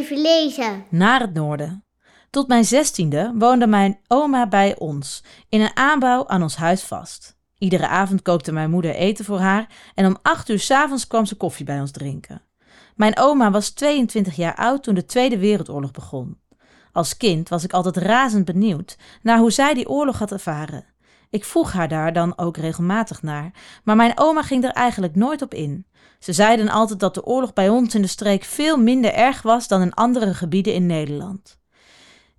even lezen. Naar het noorden. Tot mijn zestiende woonde mijn oma bij ons, in een aanbouw aan ons huis vast. Iedere avond kookte mijn moeder eten voor haar en om acht uur 's avonds kwam ze koffie bij ons drinken. Mijn oma was 22 jaar oud toen de Tweede Wereldoorlog begon. Als kind was ik altijd razend benieuwd naar hoe zij die oorlog had ervaren. Ik vroeg haar daar dan ook regelmatig naar, maar mijn oma ging er eigenlijk nooit op in. Ze zeiden altijd dat de oorlog bij ons in de streek veel minder erg was dan in andere gebieden in Nederland.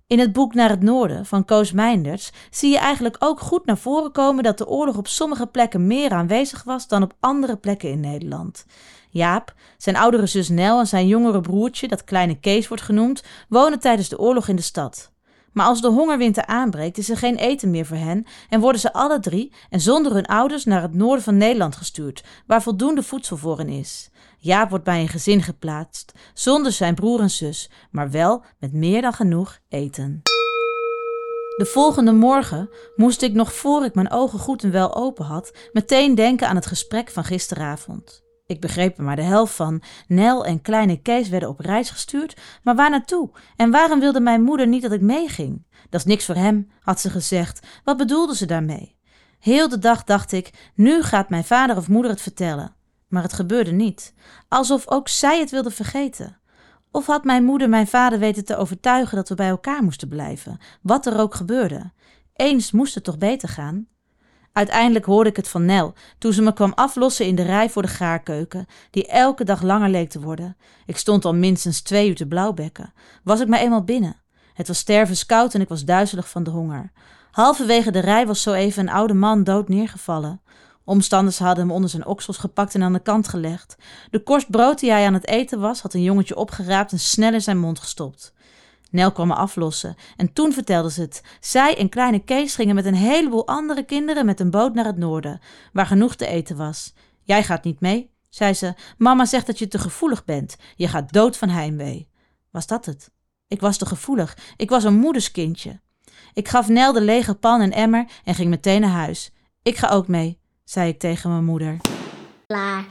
In het boek Naar het Noorden van Koos Meinders zie je eigenlijk ook goed naar voren komen dat de oorlog op sommige plekken meer aanwezig was dan op andere plekken in Nederland. Jaap, zijn oudere zus Nel en zijn jongere broertje, dat kleine Kees wordt genoemd, wonen tijdens de oorlog in de stad. Maar als de hongerwinter aanbreekt, is er geen eten meer voor hen en worden ze alle drie en zonder hun ouders naar het noorden van Nederland gestuurd, waar voldoende voedsel voor hen is. Jaap wordt bij een gezin geplaatst, zonder zijn broer en zus, maar wel met meer dan genoeg eten. De volgende morgen moest ik nog voor ik mijn ogen goed en wel open had, meteen denken aan het gesprek van gisteravond. Ik begreep er maar de helft van. Nel en kleine Kees werden op reis gestuurd, maar waar naartoe? En waarom wilde mijn moeder niet dat ik meeging? Dat is niks voor hem, had ze gezegd. Wat bedoelde ze daarmee? Heel de dag dacht ik: nu gaat mijn vader of moeder het vertellen. Maar het gebeurde niet, alsof ook zij het wilde vergeten. Of had mijn moeder mijn vader weten te overtuigen dat we bij elkaar moesten blijven, wat er ook gebeurde? Eens moest het toch beter gaan? Uiteindelijk hoorde ik het van Nel toen ze me kwam aflossen in de rij voor de gaarkeuken, die elke dag langer leek te worden. Ik stond al minstens twee uur te blauwbekken. Was ik maar eenmaal binnen. Het was stervenskoud en ik was duizelig van de honger. Halverwege de rij was zo even een oude man dood neergevallen. Omstanders hadden hem onder zijn oksels gepakt en aan de kant gelegd. De korst brood die hij aan het eten was, had een jongetje opgeraapt en snel in zijn mond gestopt. Nel kwam me aflossen en toen vertelde ze het. Zij en kleine Kees gingen met een heleboel andere kinderen met een boot naar het noorden, waar genoeg te eten was. Jij gaat niet mee, zei ze. Mama zegt dat je te gevoelig bent. Je gaat dood van heimwee. Was dat het? Ik was te gevoelig. Ik was een moederskindje. Ik gaf Nel de lege pan en emmer en ging meteen naar huis. Ik ga ook mee, zei ik tegen mijn moeder. Klaar.